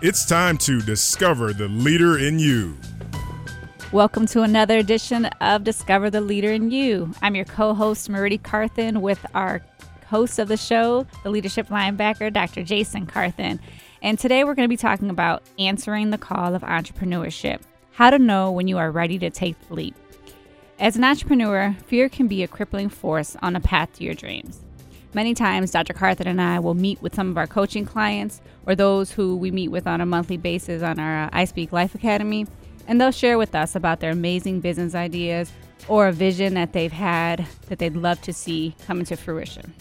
it's time to discover the leader in you. Welcome to another edition of Discover the Leader in You. I'm your co host, Marity Carthen, with our host of the show, the leadership linebacker, Dr. Jason Carthen. And today we're going to be talking about answering the call of entrepreneurship, how to know when you are ready to take the leap. As an entrepreneur, fear can be a crippling force on the path to your dreams. Many times, Dr. Carthen and I will meet with some of our coaching clients or those who we meet with on a monthly basis on our uh, I Speak Life Academy, and they'll share with us about their amazing business ideas or a vision that they've had that they'd love to see come into fruition.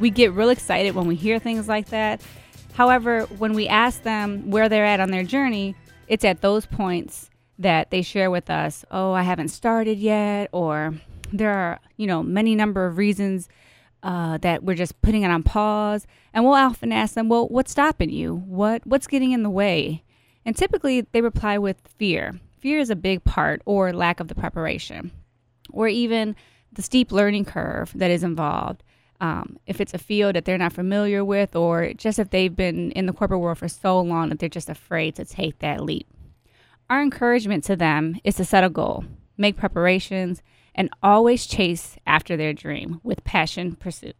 We get real excited when we hear things like that. However, when we ask them where they're at on their journey, it's at those points that they share with us, "Oh, I haven't started yet," or there are, you know, many number of reasons uh, that we're just putting it on pause. And we'll often ask them, well, what's stopping you? What what's getting in the way? And typically they reply with fear. Fear is a big part, or lack of the preparation, or even the steep learning curve that is involved. Um, if it's a field that they're not familiar with, or just if they've been in the corporate world for so long that they're just afraid to take that leap. Our encouragement to them is to set a goal, make preparations, and always chase after their dream with passion pursuit.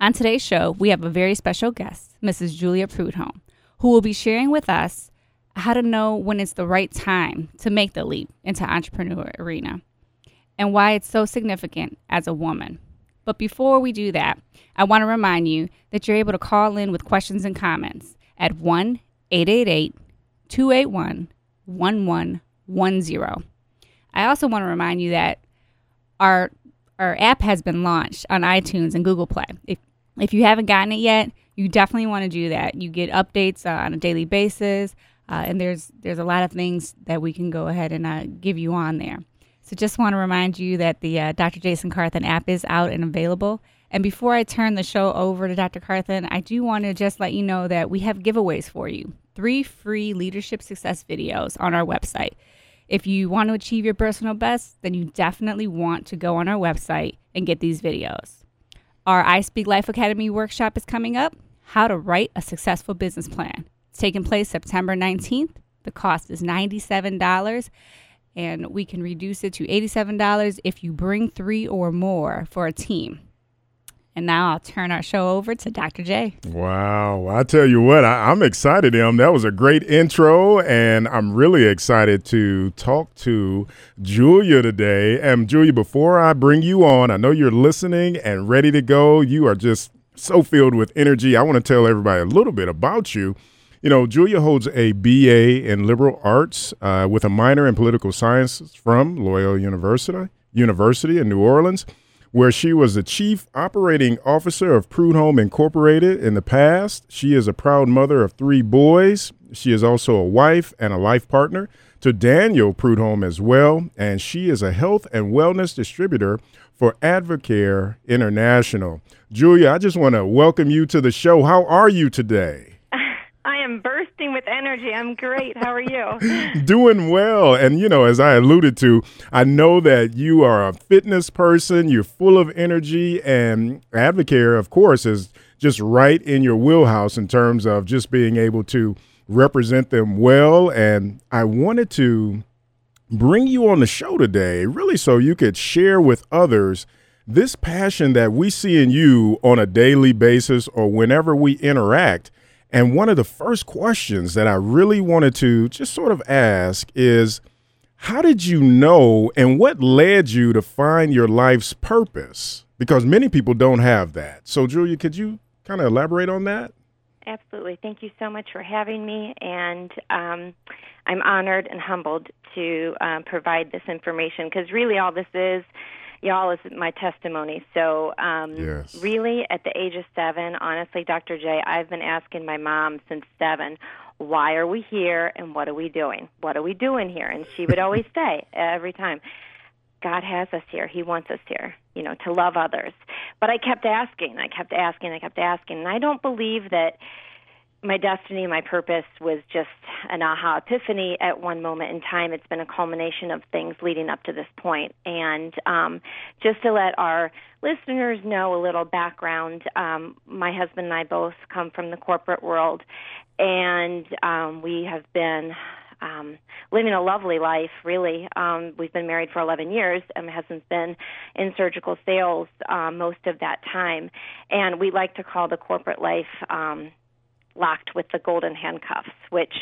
On today's show, we have a very special guest, Mrs. Julia Prudhomme, who will be sharing with us how to know when it's the right time to make the leap into entrepreneur arena and why it's so significant as a woman. But before we do that, I want to remind you that you're able to call in with questions and comments at 1 888 281 1110. I also want to remind you that our our app has been launched on iTunes and Google Play. If if you haven't gotten it yet, you definitely want to do that. You get updates uh, on a daily basis, uh, and there's there's a lot of things that we can go ahead and uh, give you on there. So just want to remind you that the uh, Dr. Jason Carthen app is out and available. And before I turn the show over to Dr. Carthen, I do want to just let you know that we have giveaways for you. Three free leadership success videos on our website. If you want to achieve your personal best, then you definitely want to go on our website and get these videos. Our I Speak Life Academy workshop is coming up How to Write a Successful Business Plan. It's taking place September 19th. The cost is $97, and we can reduce it to $87 if you bring three or more for a team. And now I'll turn our show over to Dr. J. Wow. I tell you what, I, am excited, Em. That was a great intro, and I'm really excited to talk to Julia today. And Julia, before I bring you on, I know you're listening and ready to go. You are just so filled with energy. I want to tell everybody a little bit about you. You know, Julia holds a BA in liberal arts uh, with a minor in political sciences from Loyola University, University in New Orleans where she was the chief operating officer of Prudhomme Incorporated in the past. She is a proud mother of three boys. She is also a wife and a life partner to Daniel Prudhomme as well, and she is a health and wellness distributor for Advocare International. Julia, I just want to welcome you to the show. How are you today? Am bursting with energy. I'm great. How are you? Doing well. And, you know, as I alluded to, I know that you are a fitness person, you're full of energy, and Advocare, of course, is just right in your wheelhouse in terms of just being able to represent them well. And I wanted to bring you on the show today, really, so you could share with others this passion that we see in you on a daily basis or whenever we interact and one of the first questions that I really wanted to just sort of ask is how did you know and what led you to find your life's purpose? Because many people don't have that. So, Julia, could you kind of elaborate on that? Absolutely. Thank you so much for having me. And um, I'm honored and humbled to um, provide this information because really all this is y'all is my testimony. So, um, yes. really, at the age of seven, honestly, Dr. J, I've been asking my mom since seven, why are we here and what are we doing? What are we doing here? And she would always say every time, God has us here. He wants us here, you know, to love others. But I kept asking, I kept asking, I kept asking. And I don't believe that my destiny, my purpose was just an aha epiphany at one moment in time. It's been a culmination of things leading up to this point. And um, just to let our listeners know a little background, um, my husband and I both come from the corporate world, and um, we have been um, living a lovely life, really. Um, we've been married for 11 years, and my husband's been in surgical sales um, most of that time. And we like to call the corporate life um, locked with the golden handcuffs, which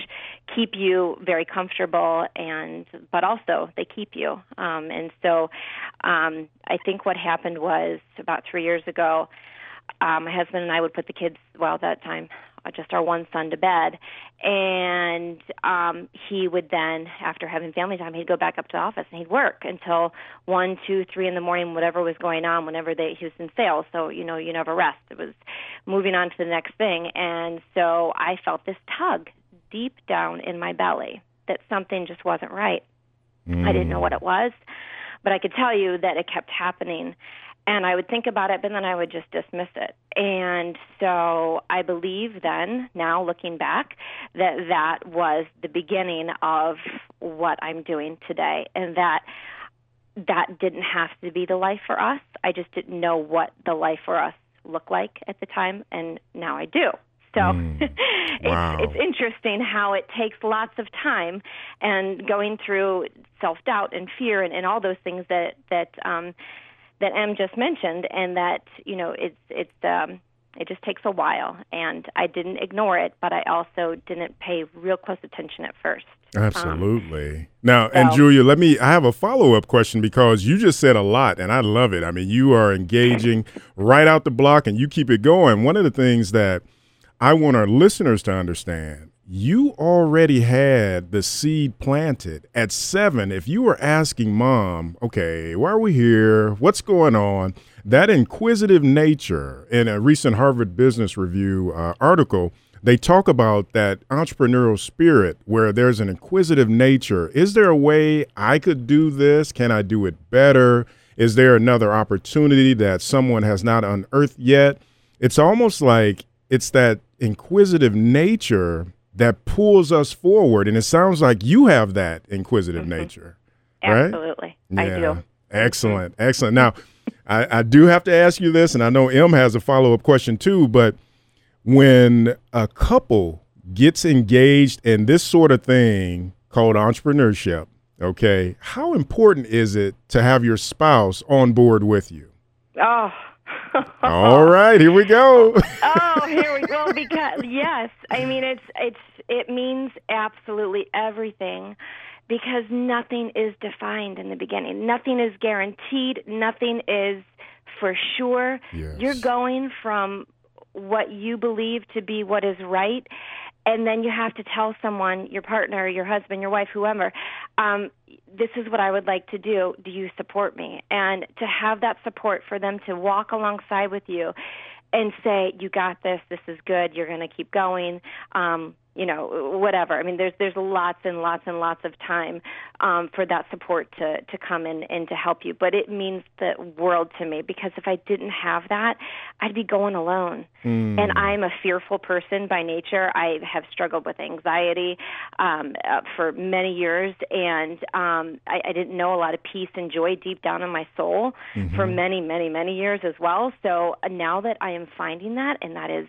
keep you very comfortable and but also they keep you. Um, and so um, I think what happened was about three years ago, um, my husband and I would put the kids well that time just our one son to bed. And um he would then after having family time he'd go back up to the office and he'd work until one two three in the morning whatever was going on whenever they he was in sales. So you know you never rest. It was moving on to the next thing. And so i felt this tug deep down in my belly that something just wasn't right. Mm. i didn't know what it was but i could tell you that it kept happening and I would think about it, but then I would just dismiss it. And so I believe then, now looking back, that that was the beginning of what I'm doing today, and that that didn't have to be the life for us. I just didn't know what the life for us looked like at the time, and now I do. So mm. wow. it's it's interesting how it takes lots of time and going through self doubt and fear and, and all those things that that um that Em just mentioned, and that you know it's it's um, it just takes a while, and I didn't ignore it, but I also didn't pay real close attention at first. Absolutely. Um, now, so, and Julia, let me. I have a follow up question because you just said a lot, and I love it. I mean, you are engaging right out the block, and you keep it going. One of the things that I want our listeners to understand you already had the seed planted at seven. If you were asking mom, okay, why are we here? What's going on? That inquisitive nature in a recent Harvard Business Review uh, article, they talk about that entrepreneurial spirit where there's an inquisitive nature. Is there a way I could do this? Can I do it better? Is there another opportunity that someone has not unearthed yet? It's almost like it's that inquisitive nature that pulls us forward. And it sounds like you have that inquisitive mm-hmm. nature. Right? Absolutely. Yeah. I do. Excellent. Excellent. Now, I, I do have to ask you this, and I know M has a follow up question too, but when a couple gets engaged in this sort of thing called entrepreneurship, okay, how important is it to have your spouse on board with you? Oh, all right, here we go. Oh, oh, here we go. Because yes, I mean it's it's it means absolutely everything because nothing is defined in the beginning. Nothing is guaranteed. Nothing is for sure. Yes. You're going from what you believe to be what is right and then you have to tell someone, your partner, your husband, your wife, whoever, um, this is what I would like to do. Do you support me? And to have that support for them to walk alongside with you and say, you got this, this is good, you're going to keep going. Um, you know whatever. I mean there's there's lots and lots and lots of time um for that support to to come in and to help you. But it means the world to me because if i didn't have that i'd be going alone. Mm. and i'm a fearful person by nature. I have struggled with anxiety um uh, for many years. And um I, I didn't know a lot of peace and joy deep down in my soul mm-hmm. for many many many years as well. So now that i am finding that and that is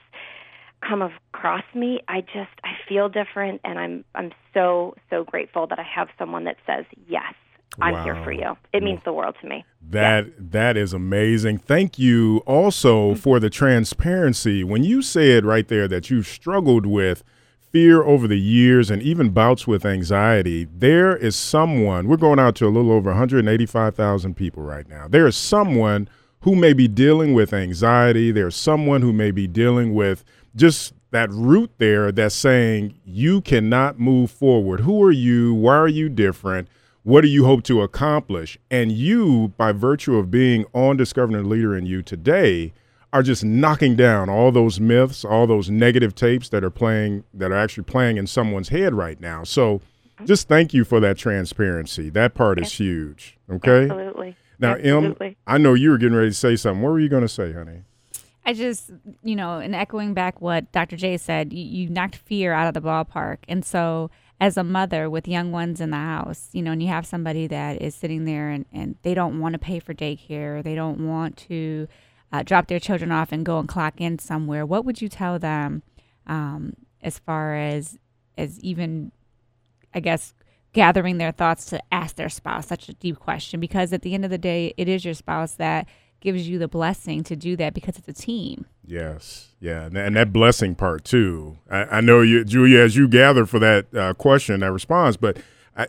come across me, I just I feel different, and I'm I'm so so grateful that I have someone that says yes. I'm wow. here for you. It means the world to me. That yeah. that is amazing. Thank you also mm-hmm. for the transparency. When you said right there that you've struggled with fear over the years and even bouts with anxiety, there is someone, we're going out to a little over 185,000 people right now. There is someone who may be dealing with anxiety. There's someone who may be dealing with just that root there that's saying you cannot move forward. Who are you? Why are you different? What do you hope to accomplish? And you, by virtue of being on Discovering the Leader in You today, are just knocking down all those myths, all those negative tapes that are playing that are actually playing in someone's head right now. So mm-hmm. just thank you for that transparency. That part is huge. Okay. Absolutely. Now, Absolutely. Em, I know you were getting ready to say something. What were you going to say, honey? I just, you know, and echoing back what Dr. J said, you, you knocked fear out of the ballpark. And so, as a mother with young ones in the house, you know, and you have somebody that is sitting there and, and they don't want to pay for daycare, they don't want to uh, drop their children off and go and clock in somewhere, what would you tell them um, as far as as even, I guess, gathering their thoughts to ask their spouse such a deep question? Because at the end of the day, it is your spouse that gives you the blessing to do that because it's a team. Yes, yeah, and, that blessing part too. I, I, know you, Julia, as you gather for that uh, question, that response, but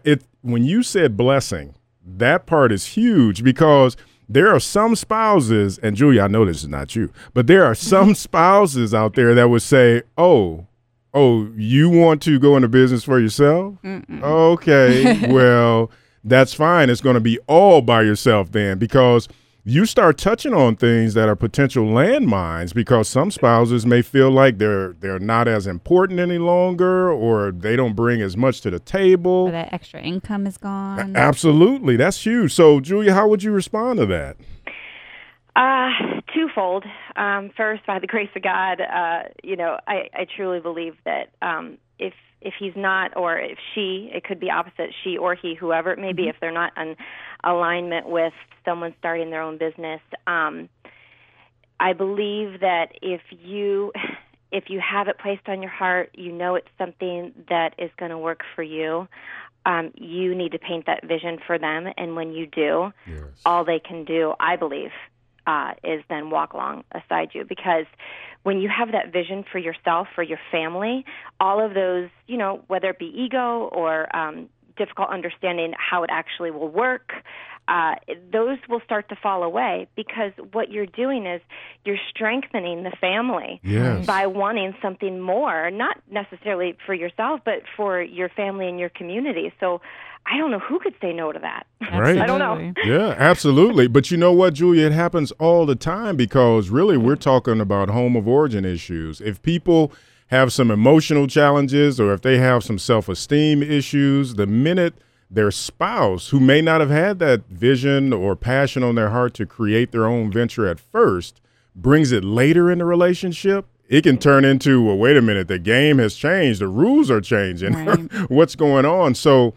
it when you said blessing, that part is huge because there are some spouses, and Julia, I know this is not you, but there are some spouses out there that would say, "Oh, oh, you want to go into business for yourself? Mm-mm. Okay, well." That's fine. It's going to be all by yourself then because you start touching on things that are potential landmines because some spouses may feel like they're they're not as important any longer or they don't bring as much to the table. Or that extra income is gone. Absolutely. That's huge. So Julia, how would you respond to that? Uh, twofold. Um, first, by the grace of God, uh, you know, I, I truly believe that um, if if he's not, or if she, it could be opposite, she or he, whoever it may be, mm-hmm. if they're not in alignment with someone starting their own business. Um, I believe that if you if you have it placed on your heart, you know it's something that is going to work for you. Um, you need to paint that vision for them, and when you do, yes. all they can do, I believe, uh, is then walk along beside you because when you have that vision for yourself, for your family, all of those, you know, whether it be ego or um, difficult understanding how it actually will work, uh, those will start to fall away because what you're doing is you're strengthening the family yes. by wanting something more, not necessarily for yourself, but for your family and your community. So I don't know who could say no to that. Right. I don't know. Yeah, absolutely. But you know what, Julia? It happens all the time because really we're talking about home of origin issues. If people have some emotional challenges or if they have some self esteem issues, the minute – their spouse, who may not have had that vision or passion on their heart to create their own venture at first, brings it later in the relationship, it can turn into, well, wait a minute, the game has changed, the rules are changing, right. what's going on? So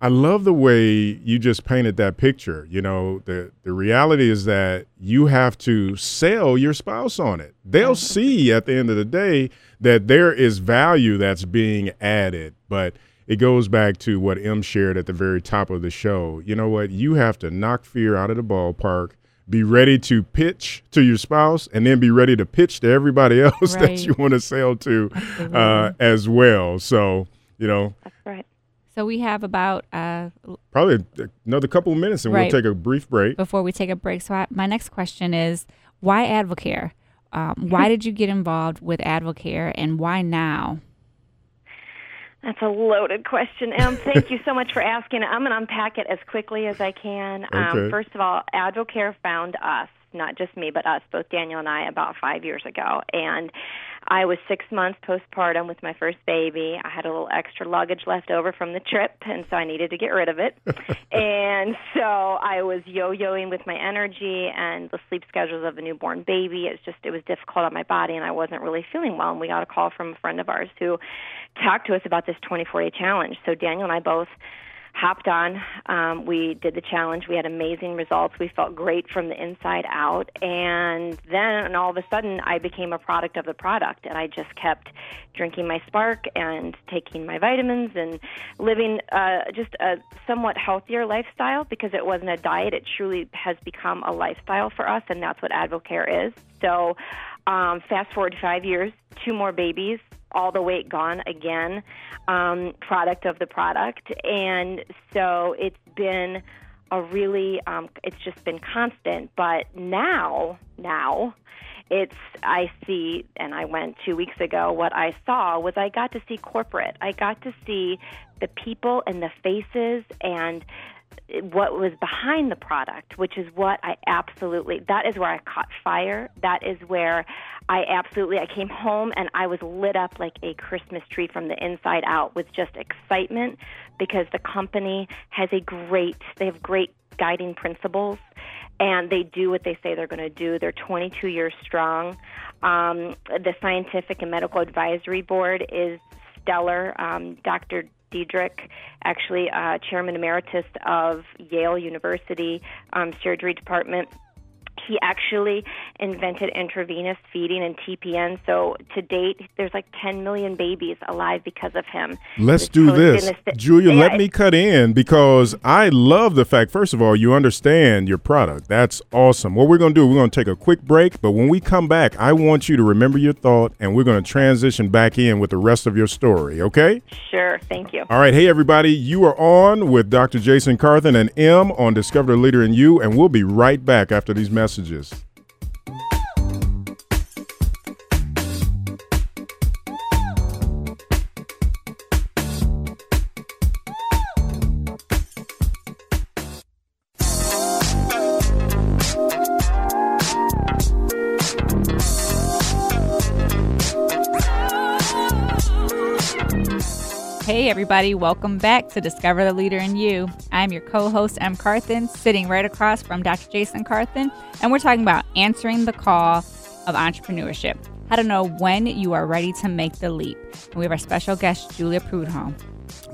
I love the way you just painted that picture. You know, the the reality is that you have to sell your spouse on it. They'll see at the end of the day that there is value that's being added, but – it goes back to what M shared at the very top of the show. You know what? You have to knock fear out of the ballpark. Be ready to pitch to your spouse, and then be ready to pitch to everybody else right. that you want to sell to uh, as well. So, you know, that's right. So we have about uh, probably another couple of minutes, and right. we'll take a brief break before we take a break. So I, my next question is, why Advocare? Um, why did you get involved with Advocare, and why now? That's a loaded question, Em. Thank you so much for asking. I'm going to unpack it as quickly as I can. Um, okay. Um, first of all, Advocare found us, not just me, but us, both Daniel and I, about five years ago. And I was six months postpartum with my first baby. I had a little extra luggage left over from the trip, and so I needed to get rid of it. and so I was yo-yoing with my energy and the sleep schedules of a newborn baby. It's just it was difficult on my body, and I wasn't really feeling well. And we got a call from a friend of ours who talked to us about this 24-day challenge. So Daniel and I both hopped on. Um, we did the challenge. We had amazing results. We felt great from the inside out. And then, and all of a sudden, I became a product of the product. And I just kept drinking my Spark and taking my vitamins and living uh, just a somewhat healthier lifestyle because it wasn't a diet. It truly has become a lifestyle for us, and that's what Advocare is. So, um, fast forward five years, two more babies, all the weight gone again, um, product of the product. And so it's been a really, um, it's just been constant. But now, now, it's I see, and I went two weeks ago. What I saw was I got to see corporate. I got to see the people and the faces and what was behind the product, which is what I absolutely, that is where I caught fire. That is where I absolutely, I came home and I was lit up like a Christmas tree from the inside out with just excitement because the company has a great, they have great guiding principles and they do what they say they're going to do. They're 22 years strong. Um, the Scientific and Medical Advisory Board is stellar. Um, Dr. Dudrick, actually uh, chairman emeritus of Yale University um, Surgery Department, he actually invented intravenous feeding and TPN. So to date, there's like 10 million babies alive because of him. Let's do this. Julia, yeah, let me cut in because I love the fact, first of all, you understand your product. That's awesome. What we're going to do, we're going to take a quick break, but when we come back, I want you to remember your thought and we're going to transition back in with the rest of your story, okay? Sure. Thank you. All right. Hey, everybody. You are on with Dr. Jason Carthen and M on Discover the Leader in You, and we'll be right back after these messages messages. Everybody, welcome back to Discover the Leader in You. I'm your co host, M. Carthen, sitting right across from Dr. Jason Carthen, and we're talking about answering the call of entrepreneurship. How to know when you are ready to make the leap. And we have our special guest, Julia Prudhomme.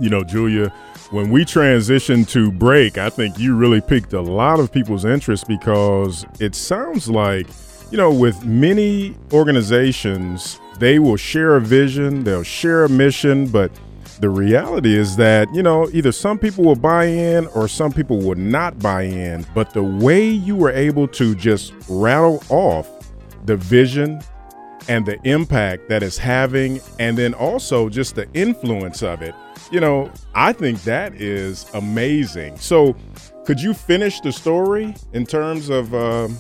You know, Julia, when we transitioned to break, I think you really piqued a lot of people's interest because it sounds like, you know, with many organizations, they will share a vision, they'll share a mission, but the reality is that, you know, either some people will buy in or some people will not buy in. But the way you were able to just rattle off the vision and the impact that it's having, and then also just the influence of it, you know, I think that is amazing. So, could you finish the story in terms of, um,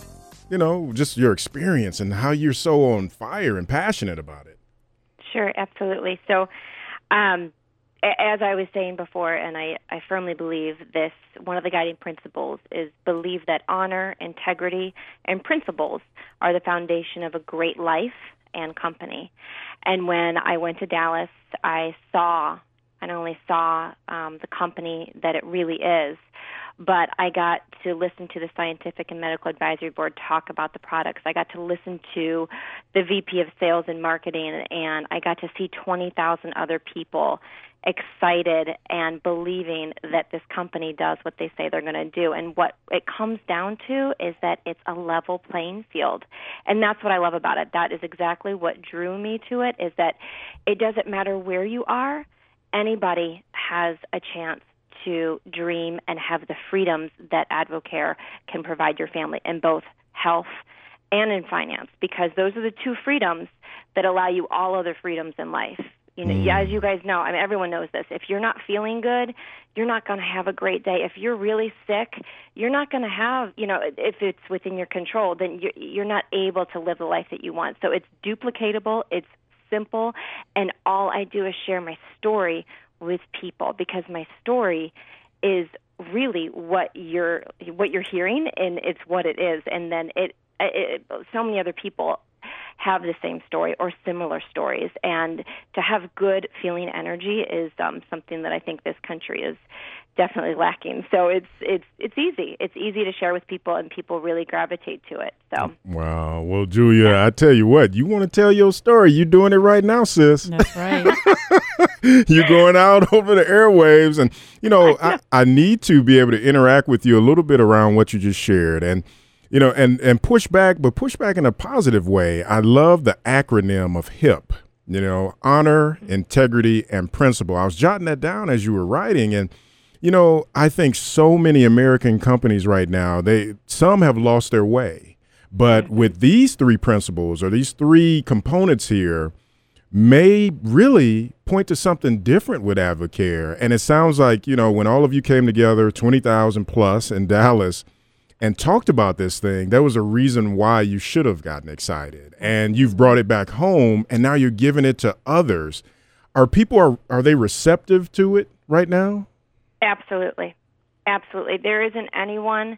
you know, just your experience and how you're so on fire and passionate about it? Sure, absolutely. So, um, as I was saying before, and I, I firmly believe this, one of the guiding principles is believe that honor, integrity, and principles are the foundation of a great life and company. And when I went to Dallas, I saw, I not only saw um, the company that it really is, but I got to listen to the Scientific and Medical Advisory Board talk about the products. I got to listen to the VP of Sales and Marketing, and I got to see 20,000 other people excited and believing that this company does what they say they're going to do. And what it comes down to is that it's a level playing field. And that's what I love about it. That is exactly what drew me to it is that it doesn't matter where you are, anybody has a chance to dream and have the freedoms that Advocare can provide your family in both health and in finance because those are the two freedoms that allow you all other freedoms in life. You know, mm. as you guys know, I mean, everyone knows this. If you're not feeling good, you're not going to have a great day. If you're really sick, you're not going to have, you know, if it's within your control, then you're, you're not able to live the life that you want. So it's duplicatable, it's simple, and all I do is share my story with people because my story is really what you're what you're hearing and it's what it is and then it, it so many other people have the same story or similar stories. And to have good feeling energy is um, something that I think this country is definitely lacking. So it's it's it's easy. It's easy to share with people, and people really gravitate to it. So wow. Well, Julia, yeah. I tell you what, you want to tell your story. You're doing it right now, sis. That's right. You're going out over the airwaves, and you know I, I need to be able to interact with you a little bit around what you just shared, and you know, and and push back, but push back in a positive way. I love the acronym of HIP. You know, honor, integrity, and principle. I was jotting that down as you were writing, and you know, I think so many American companies right now, they some have lost their way, but mm-hmm. with these three principles or these three components here, may really point to something different with Advocare. And it sounds like, you know, when all of you came together, 20,000 plus in Dallas, and talked about this thing, there was a reason why you should have gotten excited. And you've brought it back home and now you're giving it to others. Are people are are they receptive to it right now? Absolutely. Absolutely. There isn't anyone.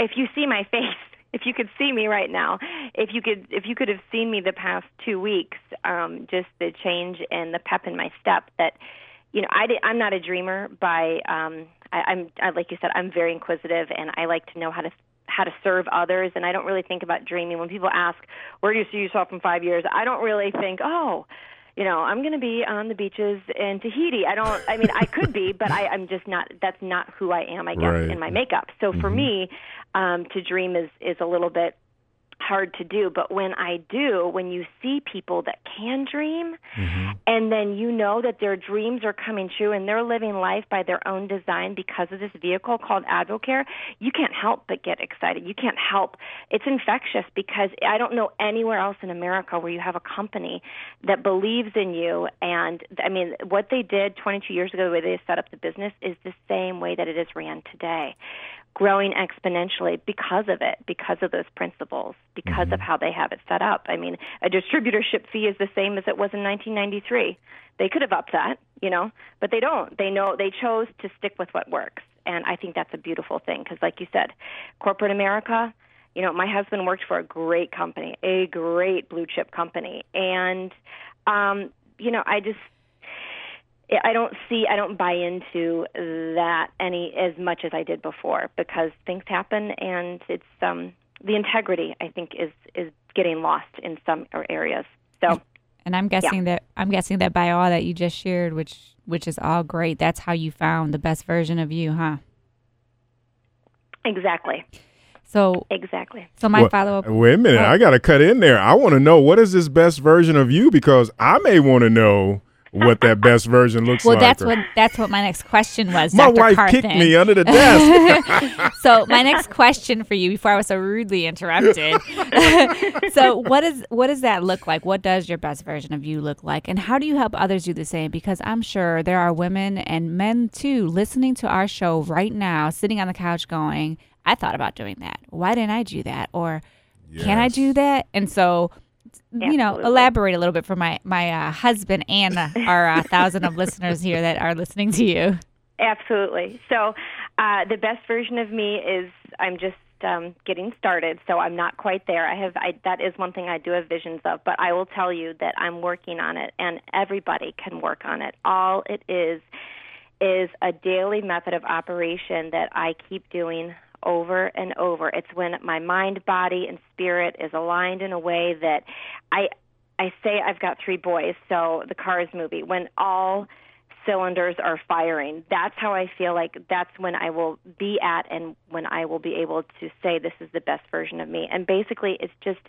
If you see my face, if you could see me right now, if you could, if you could have seen me the past two weeks, um, just the change and the pep in my step. That, you know, I I'm not a dreamer by. Um, I, I'm I, like you said, I'm very inquisitive and I like to know how to how to serve others and I don't really think about dreaming. When people ask, "Where do you see yourself in 5 years?" I don't really think, "Oh, you know, I'm going to be on the beaches in Tahiti. I don't. I mean, I could be, but I, I'm just not. That's not who I am. I guess Right. in my makeup. So for Mhm. me, um, to dream is is a little bit hard to do. But when I do, when you see people that can dream, Mhm. and then you know that their dreams are coming true and they're living life by their own design because of this vehicle called Advocare, you can't help but get excited. You can't help. It's infectious because I don't know anywhere else in America where you have a company that believes in you. And I mean, what they did 22 years ago, the way they set up the business, is the same way that it is ran today growing exponentially because of it, because of those principles, because of how they have it set up. I mean, a distributorship fee is the same as it was in 1993. They could have upped that, you know, but they don't. They know they chose to stick with what works, and I think that's a beautiful thing because, like you said, corporate America. You know, my husband worked for a great company, a great blue chip company, and um, you know, I just I don't see, I don't buy into that any as much as I did before because things happen and it's um the integrity I think is is getting lost in some areas. So And I'm guessing that I'm guessing that by all that you just shared, which which is all great, that's how you found the best version of you, huh? exactly, So exactly. so my Well, follow up Wait a minute, Oh. I got to cut in there. I want to know what is this best version of you because I may want to know what that best version looks Well, like. Well, that's or- what that's what my next question was. my Dr. wife Carthen. kicked me under the desk. so my next question for you before I was so rudely interrupted. so what is what does that look like? What does your best version of you look like? And how do you help others do the same? Because I'm sure there are women and men too listening to our show right now, sitting on the couch going, I thought about doing that. Why didn't I do that? Or can I do that? And so you know, Absolutely. elaborate a little bit for my my uh, husband and our uh, thousand of listeners here that are listening to you. Absolutely. So, uh, the best version of me is I'm just um, getting started, so I'm not quite there. I have I, that is one thing I do have visions of, but I will tell you that I'm working on it, and everybody can work on it. All it is is a daily method of operation that I keep doing over and over. It's when my mind, body, and spirit is aligned in a way that I I say I've got three boys, so the Cars movie when all cylinders are firing. That's how I feel like that's when I will be at and when I will be able to say this is the best version of me. And basically it's just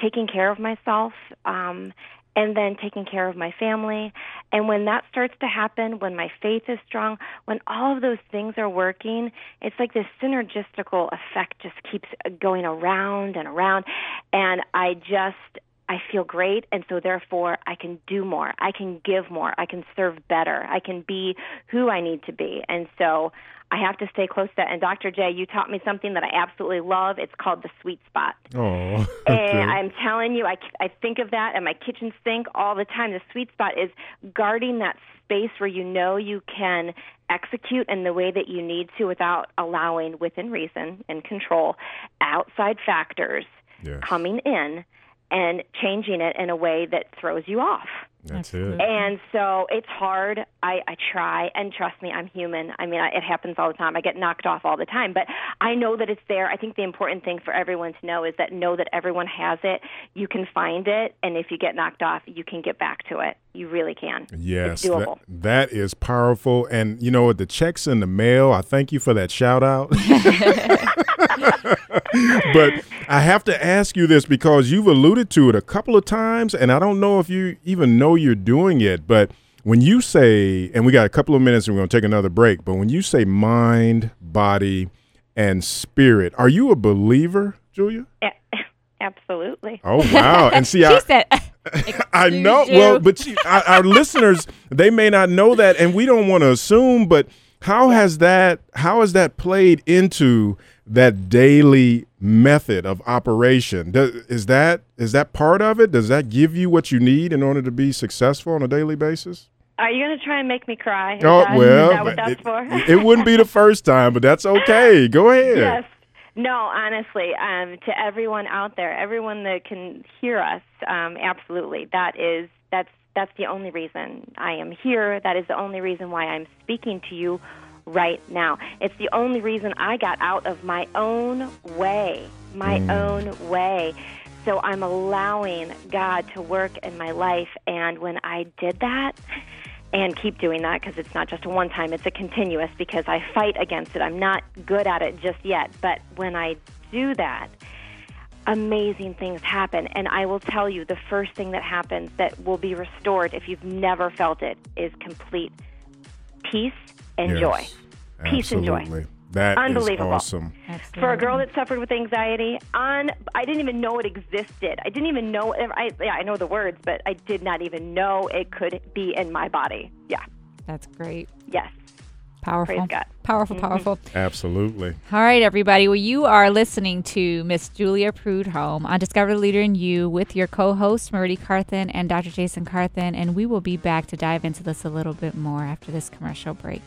taking care of myself um and then taking care of my family. And when that starts to happen, when my faith is strong, when all of those things are working, it's like this synergistical effect just keeps going around and around. And I just, I feel great. And so therefore, I can do more. I can give more. I can serve better. I can be who I need to be. And so I have to stay close to that. And Dr. J, you taught me something that I absolutely love. It's called the sweet spot. Oh, And I'm telling you, I, I think of that at my kitchen sink all the time. The sweet spot is guarding that space where you know you can execute in the way that you need to without allowing, within reason and control, outside factors Yes. coming in and changing it in a way that throws you off. That's it. And so it's hard. I, I try, and trust me, I'm human. I mean, I, it happens all the time. I get knocked off all the time, but I know that it's there. I think the important thing for everyone to know is that know that everyone has it. You can find it, and if you get knocked off, you can get back to it. You really can. Yes, it's doable. that- that is powerful. And you know what? The checks in the mail. I thank you for that shout out. but I have to ask you this because you've alluded to it a couple of times, and I don't know if you even know you're doing it. But when you say, and we got a couple of minutes, and we're going to take another break. But when you say mind, body, and spirit, are you a believer, Julia? A- Absolutely. Oh wow! And see, I, said, uh, I know. Excuse Well, but you, our, our listeners, they may not know that, and we don't want to assume. But how has that? How has that played into that daily method of operation? Does, is that is that part of it? Does that give you what you need in order to be successful on a daily basis? Are you going to try and make me cry? Oh that, well, is that what that's it, it wouldn't be the first time, but that's okay. Go ahead. Yes. No, honestly, um, to everyone out there, everyone that can hear us, um, absolutely. That is that's that's the only reason I am here. That is the only reason why I'm speaking to you right now. It's the only reason I got out of my own way, my Mm. own way. So I'm allowing God to work in my life, and when I did that, and keep doing that because it's not just a one time, it's a continuous because I fight against it. I'm not good at it just yet, but when I do that, amazing things happen. And I will tell you the first thing that happens that will be restored if you've never felt it is complete peace and Yes. joy. Peace and joy. Absolutely. That is Unbelievable. awesome. For a girl that suffered with anxiety, on I didn't even know it existed. I didn't even know. I yeah, I know the words, but I did not even know it could be in my body. Yeah. That's great. Yes. Powerful. Praise God. Powerful, mm-hmm. powerful. Absolutely. All right, everybody. Well, you are listening to Miss Julia Prudhomme on Discover the Leader in You with your co-host Marie Carthen and Dr. Jason Carthen, and we will be back to dive into this a little bit more after this commercial break.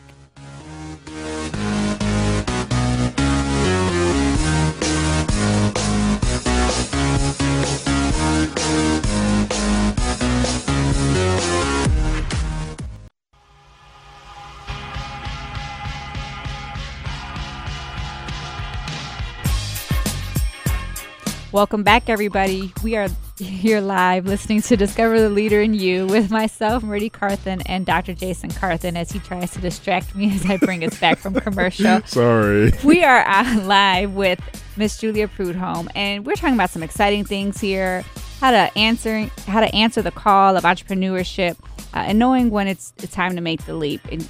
Welcome back, everybody. We are here live listening to Discover the Leader in You with myself, Marie Carthen, and Dr. Jason Carthen as he tries to distract me as I bring us back from commercial. Sorry. We are live with Miss Julia Prudhomme, and we're talking about some exciting things here: how to answer how to answer the call of entrepreneurship, uh, and knowing when it's, it's time to make the leap. And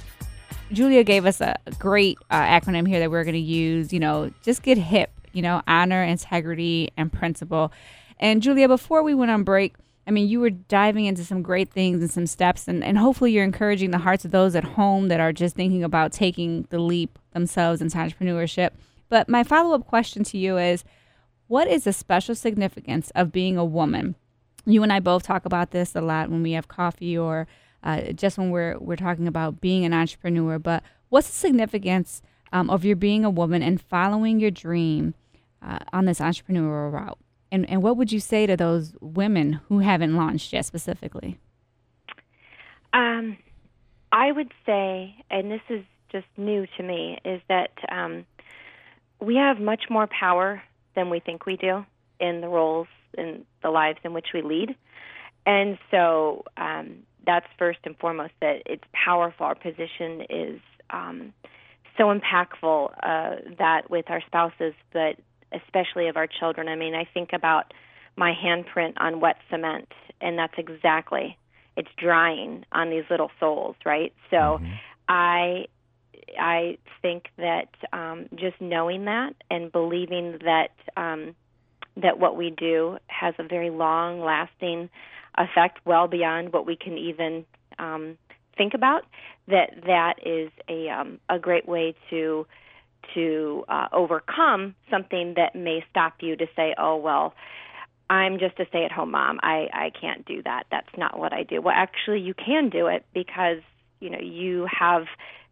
Julia gave us a great uh, acronym here that we're going to use. You know, just get hip. You know, honor, integrity, and principle. And Julia, before we went on break, I mean, you were diving into some great things and some steps, and, and hopefully you're encouraging the hearts of those at home that are just thinking about taking the leap themselves into entrepreneurship. But my follow up question to you is what is the special significance of being a woman? You and I both talk about this a lot when we have coffee or uh, just when we're, we're talking about being an entrepreneur. But what's the significance um, of your being a woman and following your dream uh, on this entrepreneurial route? And, and what would you say to those women who haven't launched yet specifically? Um, I would say, and this is just new to me, is that um, we have much more power than we think we do in the roles in the lives in which we lead. And so um, that's first and foremost that it's powerful. Our position is um, so impactful uh, that with our spouses, but especially of our children. I mean, I think about my handprint on wet cement, and that's exactly it's drying on these little souls, right? So I I think that um, just knowing that and believing that um, that what we do has a very long lasting effect, well beyond what we can even um, think about. That that is a um, a great way to to uh, overcome something that may stop you to say, oh well. I'm just a stay at home mom. I, I can't do that. That's not what I do. Well, actually, you can do it because, you know, you have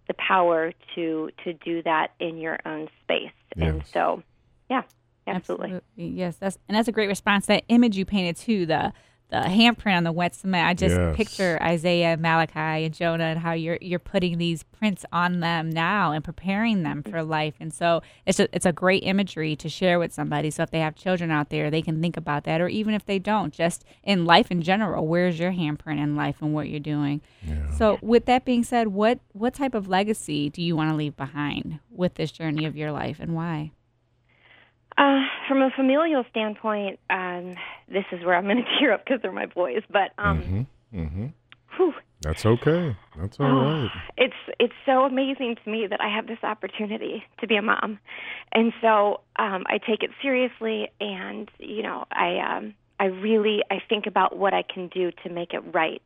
the power to to do that in your own space. And so, yeah, absolutely. Yes, that's and that's a great response. That image you painted too, the the handprint on the wet cement. I just Yes. picture Isaiah, Malachi, and Jonah, and how you're you're putting these prints on them now and preparing them for life. And so it's a, it's a great imagery to share with somebody. So if they have children out there, they can think about that, or even if they don't, just in life in general, where's your handprint in life and what you're doing. So with that being said, what what type of legacy do you want to leave behind with this journey of your life, and why? Uh, from a familial standpoint, um, this is where I'm going to tear up because they're my boys. But um, Mm-hmm. whew, That's okay. That's all Oh, right. It's it's so amazing to me that I have this opportunity to be a mom, and so um, I take it seriously. And you know, I um, I really I think about what I can do to make it right,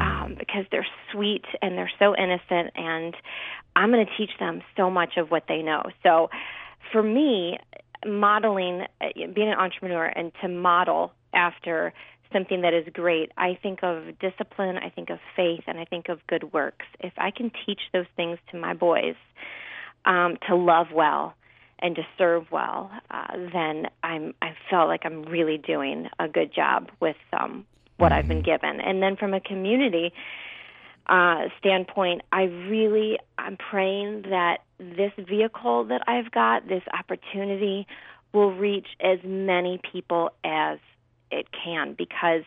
um, because they're sweet and they're so innocent, and I'm going to teach them so much of what they know. So, for me, modeling, uh, being an entrepreneur, and to model after something that is great. I think of discipline, I think of faith, and I think of good works. If I can teach those things to my boys, um, to love well and to serve well, uh, then I'm I felt like I'm really doing a good job with um, what I've been given. And then from a community uh, standpoint, I really I'm praying that this vehicle that I've got, this opportunity, will reach as many people as it can because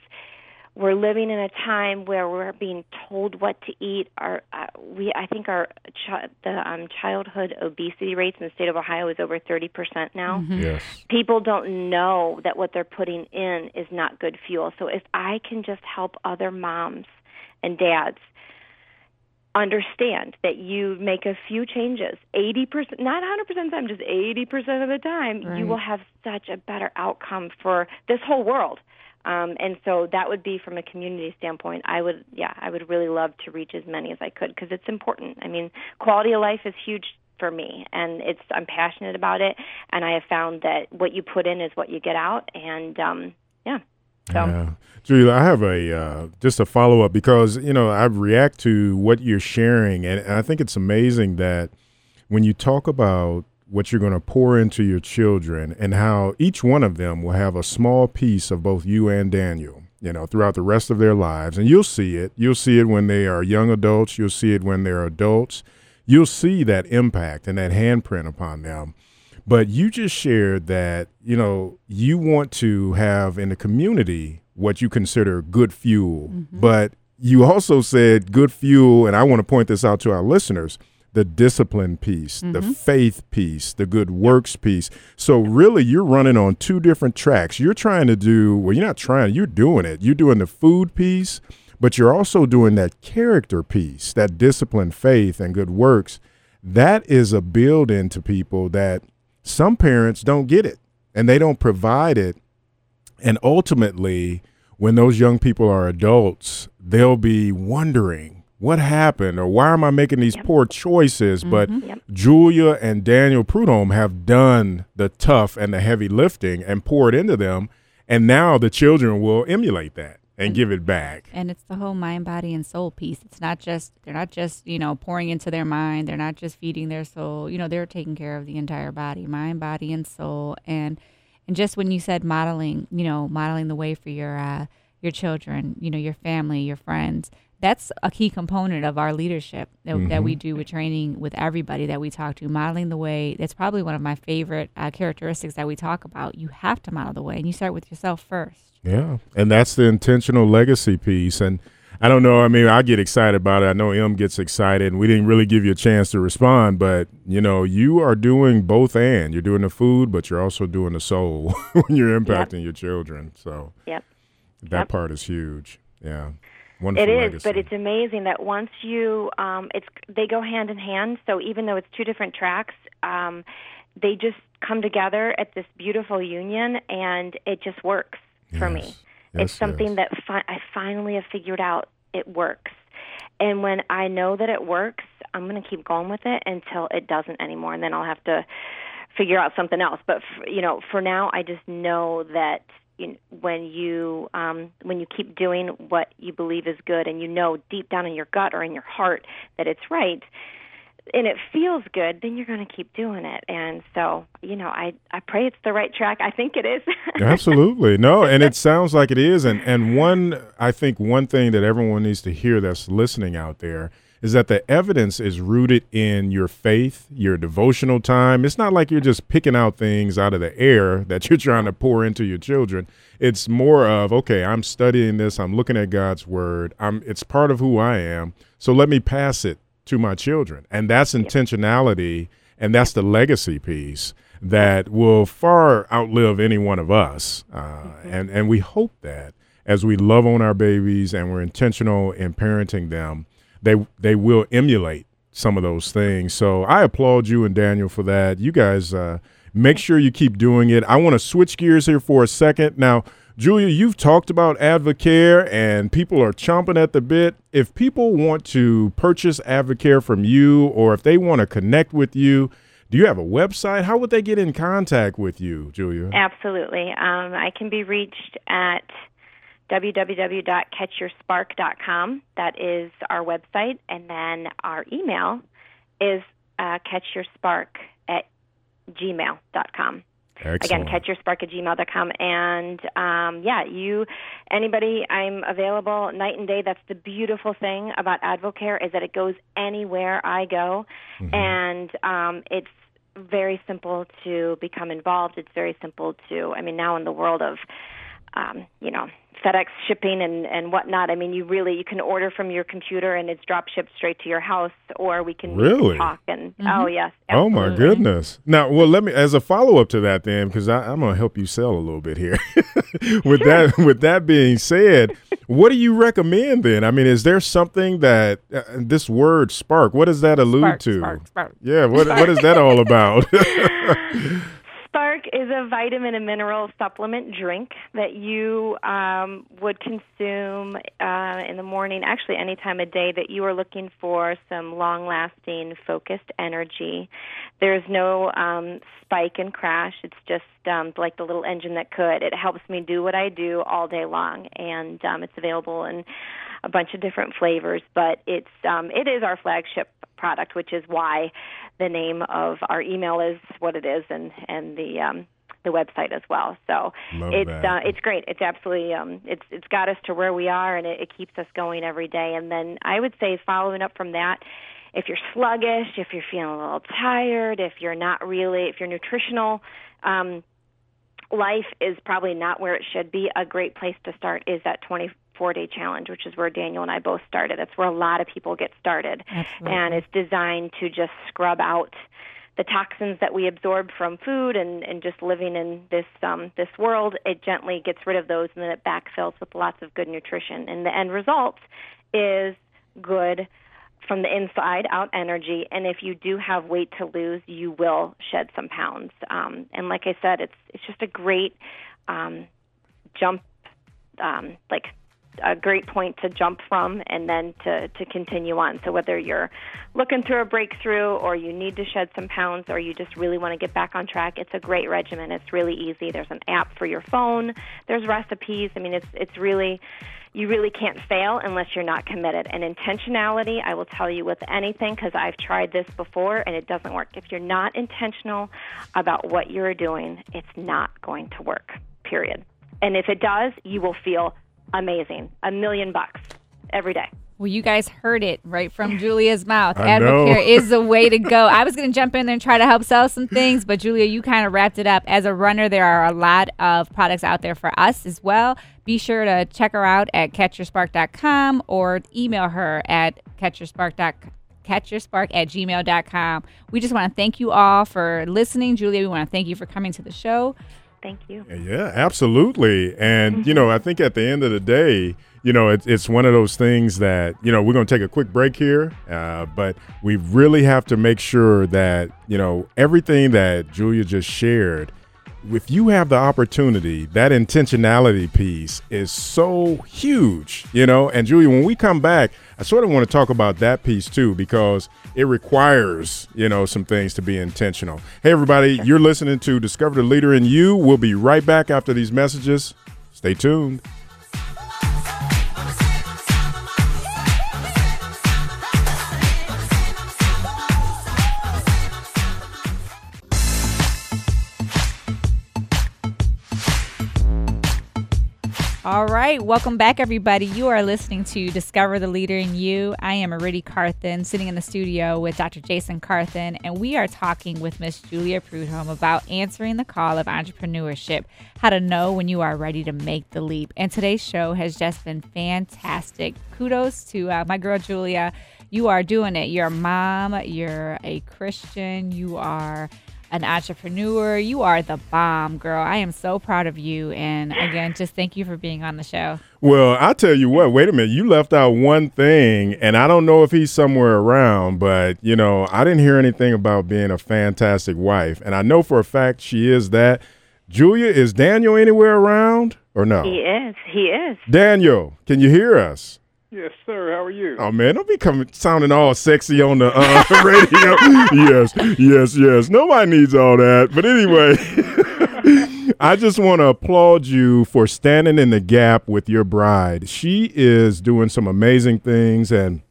we're living in a time where we're being told what to eat. Our uh, we I think our ch- the um, childhood obesity rates in the state of Ohio is over thirty percent now. Mm-hmm. Yes. People don't know that what they're putting in is not good fuel. So if I can just help other moms and dads understand that you make a few changes. 80% not 100% of the time just 80% of the time right. you will have such a better outcome for this whole world. Um, and so that would be from a community standpoint. I would yeah i would really love to reach as many as i could because it's important. I mean quality of life is huge for me and it's i'm passionate about it and i have found that what you put in is what you get out and um, yeah so. Yeah. Julia, I have a uh, just a follow up because you know I react to what you're sharing, and, and I think it's amazing that when you talk about what you're going to pour into your children and how each one of them will have a small piece of both you and Daniel, you know, throughout the rest of their lives, and you'll see it. You'll see it when they are young adults. You'll see it when they're adults. You'll see that impact and that handprint upon them. But you just shared that, you know, you want to have in the community what you consider good fuel. Mm-hmm. But you also said good fuel, and I want to point this out to our listeners the discipline piece, mm-hmm. the faith piece, the good works piece. So really you're running on two different tracks. You're trying to do well, you're not trying, you're doing it. You're doing the food piece, but you're also doing that character piece, that discipline, faith, and good works. That is a build into people that some parents don't get it and they don't provide it. And ultimately, when those young people are adults, they'll be wondering what happened or why am I making these yep. poor choices? Mm-hmm. But yep. Julia and Daniel Prudhomme have done the tough and the heavy lifting and poured into them. And now the children will emulate that and, give it back. And it's the whole mind, body, and soul piece. It's not just they're not just you know pouring into their mind. They're not just feeding their soul. You know they're taking care of the entire body, mind, body, and soul. And and just when you said modeling, you know, modeling the way for your uh, your children, you know, your family, your friends. That's a key component of our leadership that, mm-hmm. that we do with training with everybody that we talk to. Modeling the way, that's probably one of my favorite uh, characteristics that we talk about. You have to model the way, and you start with yourself first. Yeah, and that's the intentional legacy piece. And I don't know. I mean, I get excited about it. I know M gets excited, and we didn't really give you a chance to respond. But you know, you are doing both, and you're doing the food, but you're also doing the soul when you're impacting yep. your children. So, yep, that yep. part is huge. Yeah. Wonderful it is, legacy. but it's amazing that once you, um, it's they go hand in hand. So even though it's two different tracks, um, they just come together at this beautiful union, and it just works for me. Yes, it's something yes. that fi- I finally have figured out it works. And when I know that it works, I'm going to keep going with it until it doesn't anymore, and then I'll have to figure out something else. But f- you know, for now, I just know that when you um, when you keep doing what you believe is good, and you know deep down in your gut or in your heart that it's right, and it feels good, then you're going to keep doing it. And so, you know, I I pray it's the right track. I think it is. Absolutely. No, and it sounds like it is and and one I think one thing that everyone needs to hear that's listening out there is that the evidence is rooted in your faith, your devotional time. It's not like you're just picking out things out of the air that you're trying to pour into your children. It's more of, okay, I'm studying this, I'm looking at God's word. I'm it's part of who I am. So let me pass it to my children. And that's intentionality and that's the legacy piece that will far outlive any one of us. Uh, mm-hmm. and, and we hope that as we love on our babies and we're intentional in parenting them, they, they will emulate some of those things. So I applaud you and Daniel for that. You guys uh, make sure you keep doing it. I want to switch gears here for a second. Now, Julia, you've talked about Advocare and people are chomping at the bit. If people want to purchase Advocare from you or if they want to connect with you, do you have a website? How would they get in contact with you, Julia? Absolutely. Um, I can be reached at www.catchyourspark.com. That is our website. And then our email is uh, catchyourspark at gmail.com. Excellent. Again, catchyourspark at gmail.com. And um, yeah, you, anybody, I'm available night and day. That's the beautiful thing about Advocare is that it goes anywhere I go. Mm-hmm. And um, it's very simple to become involved. It's very simple to, I mean, now in the world of, um, you know, FedEx shipping and and whatnot. I mean, you really you can order from your computer and it's drop shipped straight to your house, or we can meet and Really? talk and oh yes, Oh my goodness! Now, well, let me as a follow up to that, then, because I'm going to help you sell a little bit here. with that, with that being said, what do you recommend then? I mean, is there something that uh, this word "spark"? What does that allude Spark, to? spark, spark. Yeah, what what is that all about? Is a vitamin and mineral supplement drink that you um, would consume uh, in the morning, actually any time of day that you are looking for some long lasting, focused energy. There's no um, spike and crash. It's just um, like the little engine that could. It helps me do what I do all day long, and um, it's available in a bunch of different flavors. But it's um, it is our flagship product, which is why the name of our email is what it is, and and the um, the website as well. So Love it's uh, it's great. It's absolutely um, it's it's got us to where we are, and it, it keeps us going every day. And then I would say following up from that. If you're sluggish, if you're feeling a little tired, if you're not really, if your nutritional um, life is probably not where it should be, a great place to start is that 24 day challenge, which is where Daniel and I both started. That's where a lot of people get started. Absolutely. And it's designed to just scrub out the toxins that we absorb from food and, and just living in this um, this world. It gently gets rid of those and then it backfills with lots of good nutrition. And the end result is good from the inside out energy and if you do have weight to lose you will shed some pounds um, and like i said it's it's just a great um, jump um, like a great point to jump from and then to, to continue on. So whether you're looking through a breakthrough or you need to shed some pounds or you just really want to get back on track, it's a great regimen. It's really easy. There's an app for your phone. There's recipes. I mean, it's it's really you really can't fail unless you're not committed. And intentionality, I will tell you with anything because I've tried this before and it doesn't work. If you're not intentional about what you're doing, it's not going to work. Period. And if it does, you will feel amazing. A million bucks every day. Well, you guys heard it right from Julia's mouth. I know. Advocare is the way to go. I was going to jump in there and try to help sell some things, but Julia, you kind of wrapped it up. As a runner, there are a lot of products out there for us as well. Be sure to check her out at catchyourspark.com or email her at catchyourspark.com catchyourspark at gmail.com. We just want to thank you all for listening. Julia, we want to thank you for coming to the show. Thank you. Yeah, absolutely. And, you know, I think at the end of the day, you know, it's, it's one of those things that, you know, we're going to take a quick break here, uh, but we really have to make sure that, you know, everything that Julia just shared, if you have the opportunity, that intentionality piece is so huge, you know. And Julia, when we come back, I sort of want to talk about that piece too, because it requires, you know, some things to be intentional. Hey, everybody, you're listening to Discover the Leader in You. We'll be right back after these messages. Stay tuned. All right, welcome back, everybody. You are listening to Discover the Leader in You. I am Aridi Carthen, sitting in the studio with Dr. Jason Carthen, and we are talking with Miss Julia Prudhomme about answering the call of entrepreneurship, how to know when you are ready to make the leap. And today's show has just been fantastic. Kudos to uh, my girl Julia. You are doing it. You're a mom, you're a Christian, you are an entrepreneur. You are the bomb, girl. I am so proud of you. And again, just thank you for being on the show. Well, I tell you what, wait a minute. You left out one thing, and I don't know if he's somewhere around, but, you know, I didn't hear anything about being a fantastic wife. And I know for a fact she is that. Julia, is Daniel anywhere around or no? He is. He is. Daniel, can you hear us? Yes, sir. How are you? Oh man, don't be coming sounding all sexy on the uh, radio. yes, yes, yes. Nobody needs all that. But anyway, I just want to applaud you for standing in the gap with your bride. She is doing some amazing things, and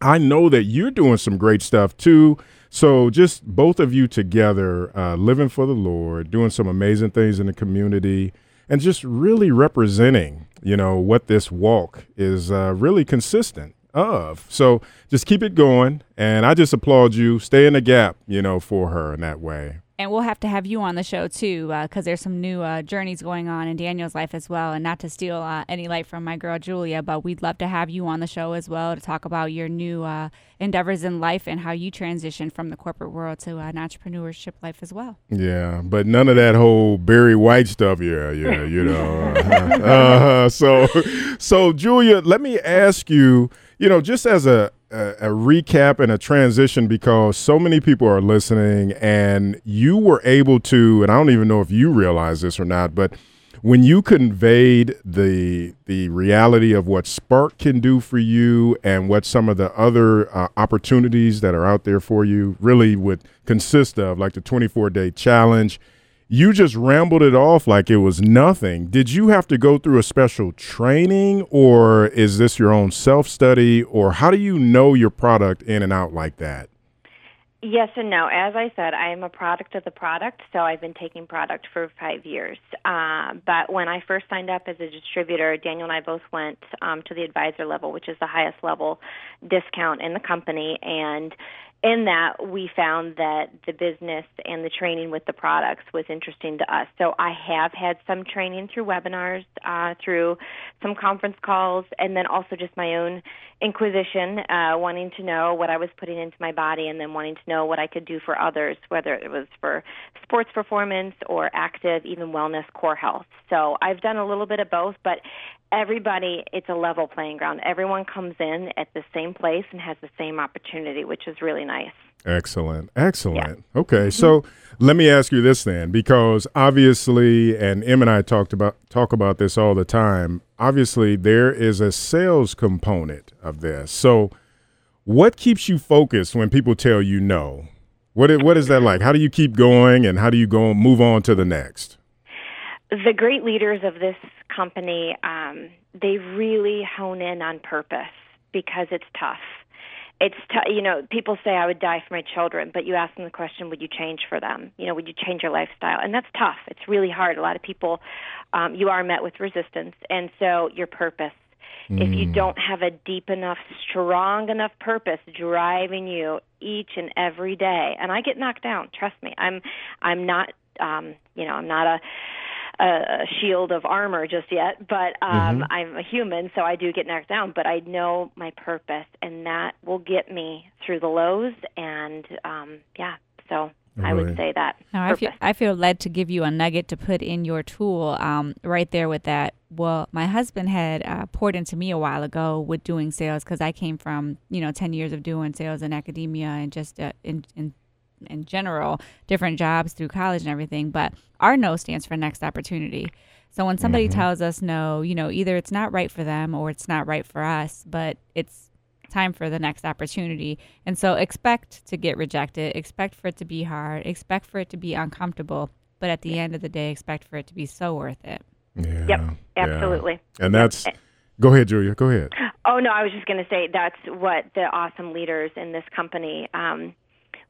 I know that you're doing some great stuff too. So, just both of you together, uh, living for the Lord, doing some amazing things in the community, and just really representing, you know, what this walk is uh, really consistent of. So, just keep it going. And I just applaud you. Stay in the gap, you know, for her in that way and we'll have to have you on the show too because uh, there's some new uh, journeys going on in daniel's life as well. And not to steal uh, any light from my girl julia but we'd love to have you on the show as well to talk about your new uh, endeavors in life and how you transition from the corporate world to an entrepreneurship life as well. Yeah but none of that whole barry white stuff yeah yeah you know. Uh-huh. so so julia let me ask you you know just as a a, a, recap and a transition because so many people are listening and you were able to and I don't even know if you realize this or not but when you conveyed the the reality of what Spark can do for you and what some of the other uh, opportunities that are out there for you really would consist of like the 24 day challenge you just rambled it off like it was nothing. Did you have to go through a special training or is this your own self study or how do you know your product in and out like that? Yes and no. As I said, I am a product of the product, so I've been taking product for five years. Uh, but when I first signed up as a distributor, Daniel and I both went um, to the advisor level, which is the highest level discount in the company, and in that we found that the business and the training with the products was interesting to us. So I have had some training through webinars, uh, through some conference calls, and then also just my own inquisition, uh, wanting to know what I was putting into my body and then wanting to know what I could do for others, whether it was for sports performance or active, even wellness, core health. So I've done a little bit of both, but everybody, it's a level playing ground. Everyone comes in at the same place and has the same opportunity, which is really nice. Excellent. Excellent. Yeah. Okay. Mm-hmm. So let me ask you this then, because obviously, and Em and I talked about talk about this all the time. Obviously, there is a sales component of this. So what keeps you focused when people tell you no? What what is that like? How do you keep going and how do you go move on to the next? The great leaders of this company, um, they really hone in on purpose because it's tough. It's t- you know people say I would die for my children, but you ask them the question, would you change for them? You know, would you change your lifestyle? And that's tough. It's really hard. A lot of people, um, you are met with resistance, and so your purpose. Mm. If you mm. don't have a deep enough, strong enough purpose driving you each and every day, and I get knocked down. Trust me, I'm I'm not um, you know I'm not a a shield of armor just yet, but um, mm-hmm. I'm a human, so I do get knocked down. But I know my purpose, and that will get me through the lows. And um, yeah, so I would say that. Now, I feel, I feel led to give you a nugget to put in your tool um, right there with that. Well, my husband had uh, poured into me a while ago with doing sales because I came from, you know, 10 years of doing sales in academia and just uh, in, in in general, different jobs through college and everything. But our no stands for next opportunity. So when somebody mm-hmm. tells us no, you know, either it's not right for them or it's not right for us, but it's time for the next opportunity. And so expect to get rejected, expect for it to be hard, expect for it to be uncomfortable, but at the end of the day, expect for it to be so worth it. Yeah, yep, absolutely. Yeah. And that's. Go ahead, Julia. Go ahead. Oh no, I was just going to say that's what the awesome leaders in this company um,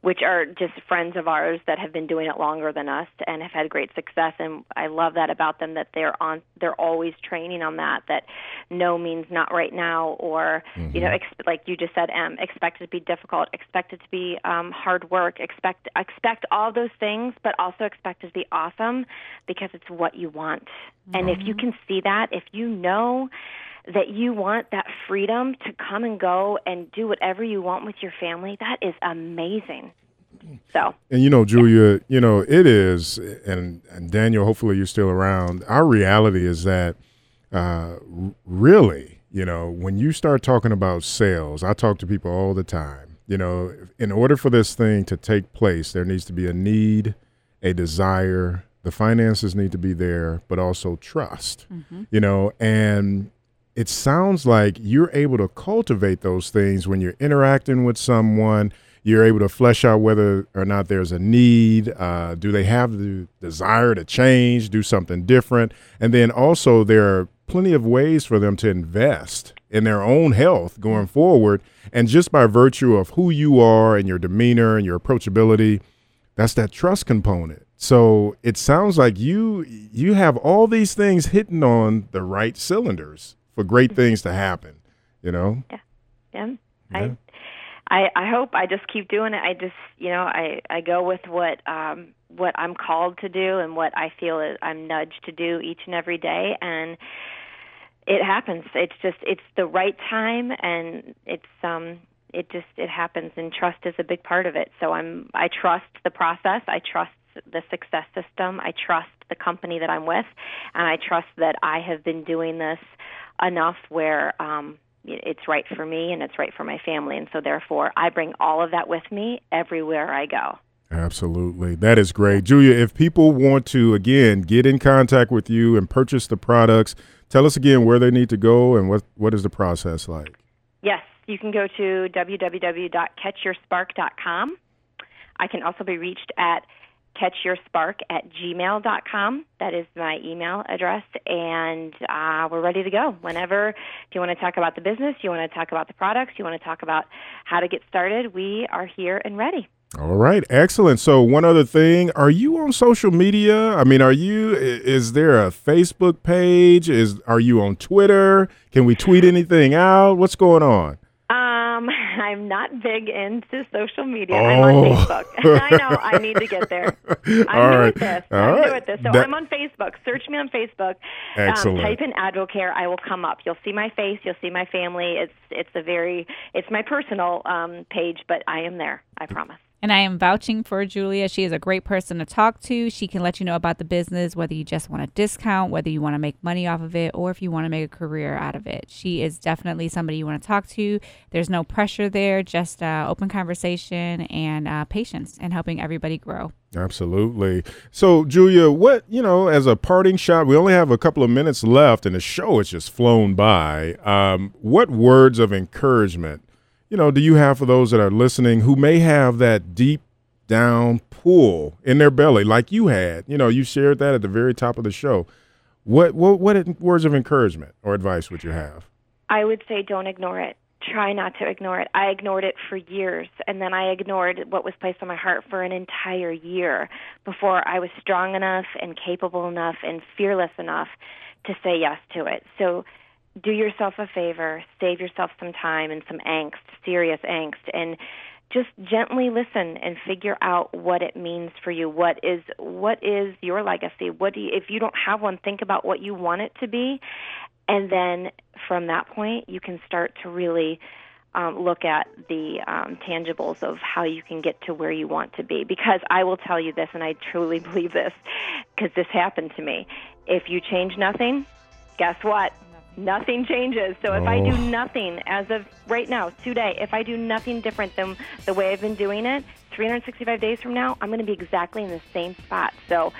which are just friends of ours that have been doing it longer than us and have had great success and I love that about them that they're on they're always training on that that no means not right now or mm-hmm. you know ex- like you just said Em expect it to be difficult expect it to be um hard work expect expect all those things but also expect it to be awesome because it's what you want mm-hmm. and if you mm-hmm. can see that if you know that you want that freedom to come and go and do whatever you want with your family, that is amazing. So, and you know, Julia, yeah. you know, it is, and, and Daniel, hopefully you're still around. Our reality is that uh, really, you know, when you start talking about sales, I talk to people all the time. You know, in order for this thing to take place, there needs to be a need, a desire, the finances need to be there, but also trust. Mm-hmm. You know, and it sounds like you're able to cultivate those things when you're interacting with someone. you're able to flesh out whether or not there's a need. Uh, do they have the desire to change, do something different? And then also, there are plenty of ways for them to invest in their own health going forward. And just by virtue of who you are and your demeanor and your approachability, that's that trust component. So it sounds like you you have all these things hitting on the right cylinders for great things to happen. You know. Yeah. Yeah. yeah. I, I I hope I just keep doing it. I just you know I I go with what um what I'm called to do and what I feel I'm nudged to do each and every day and it happens. It's just it's the right time and it's um it just it happens and trust is a big part of it. So I'm I trust the process. I trust the success system. I trust the company that I'm with and I trust that I have been doing this enough where um it's right for me and it's right for my family and so therefore I bring all of that with me everywhere I go. Absolutely. That is great. Julia, if people want to again get in contact with you and purchase the products, tell us again where they need to go and what what is the process like? Yes, you can go to www.catchyourspark.com. I can also be reached at catchyourspark at gmail.com. That is my email address, and uh, we're ready to go. Whenever, if you want to talk about the business, you want to talk about the products, you want to talk about how to get started, we are here and ready. All right, excellent. So, one other thing, are you on social media? I mean, are you is there a Facebook page? Is are you on Twitter? Can we tweet anything out? What's going on? Um, I'm not big into social media. Oh. I'm on oh. Facebook. I know I need to get there. I'm All new right. at this. All I'm right. new at this. So that, I'm on Facebook. Search me on Facebook. Um, Excellent. Um, type in Advocare. I will come up. You'll see my face. You'll see my family. It's it's a very it's my personal um, page, but I am there. I promise. And I am vouching for Julia. She is a great person to talk to. She can let you know about the business, whether you just want a discount, whether you want to make money off of it, or if you want to make a career out of it. She is definitely somebody you want to talk to. There's no pressure there, just uh, open conversation and uh, patience and helping everybody grow. Absolutely. So, Julia, what, you know, as a parting shot, we only have a couple of minutes left and the show has just flown by. Um, what words of encouragement? You know, do you have for those that are listening who may have that deep down pull in their belly like you had? You know, you shared that at the very top of the show. What what what words of encouragement or advice would you have? I would say don't ignore it. Try not to ignore it. I ignored it for years, and then I ignored what was placed on my heart for an entire year before I was strong enough and capable enough and fearless enough to say yes to it. So do yourself a favor, save yourself some time and some angst, serious angst, and just gently listen and figure out what it means for you. What is what is your legacy? What do you, if you don't have one, think about what you want it to be, and then from that point, you can start to really um, look at the um, tangibles of how you can get to where you want to be. Because I will tell you this, and I truly believe this, because this happened to me. If you change nothing, guess what? Nothing changes. So if oh. I do oh. nothing as of right now, today, if I do nothing different than the way I've been doing it, 365 days from now, I'm going to be exactly in the same spot. So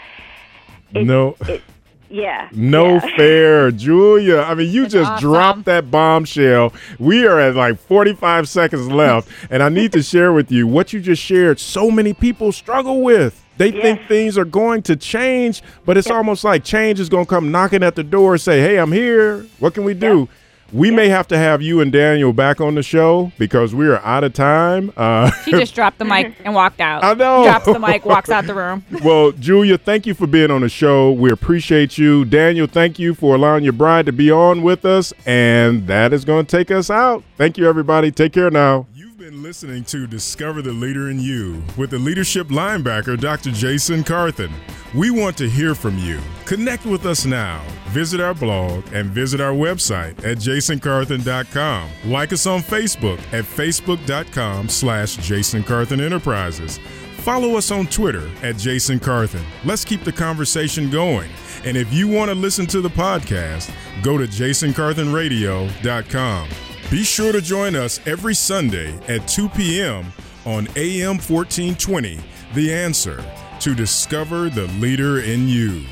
it, no. It, yeah. No yeah. fair, Julia. I mean, you That's just awesome. dropped that bombshell. We are at like 45 seconds left, and I need to share with you what you just shared. So many people struggle with. They yes. think things are going to change, but it's yep. almost like change is going to come knocking at the door and say, "Hey, I'm here. What can we do?" Yep. We yep. may have to have you and Daniel back on the show because we are out of time. Uh, she just dropped the mic and walked out. I know. Drops the mic, walks out the room. well, Julia, thank you for being on the show. We appreciate you. Daniel, thank you for allowing your bride to be on with us. And that is going to take us out. Thank you, everybody. Take care now been listening to Discover the Leader in You with the leadership linebacker, Dr. Jason Carthen. We want to hear from you. Connect with us now. Visit our blog and visit our website at jasoncarthen.com. Like us on Facebook at facebook.com slash jasoncarthen Enterprises. Follow us on Twitter at Jason Carthen. Let's keep the conversation going. And if you want to listen to the podcast, go to jasoncarthenradio.com. Be sure to join us every Sunday at 2 p.m. on AM 1420, The Answer, to discover the leader in you.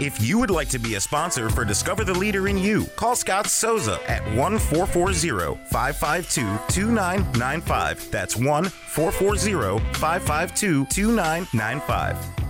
If you would like to be a sponsor for Discover the Leader in You, call Scott Souza at 1 440 552 2995. That's 1 440 552 2995.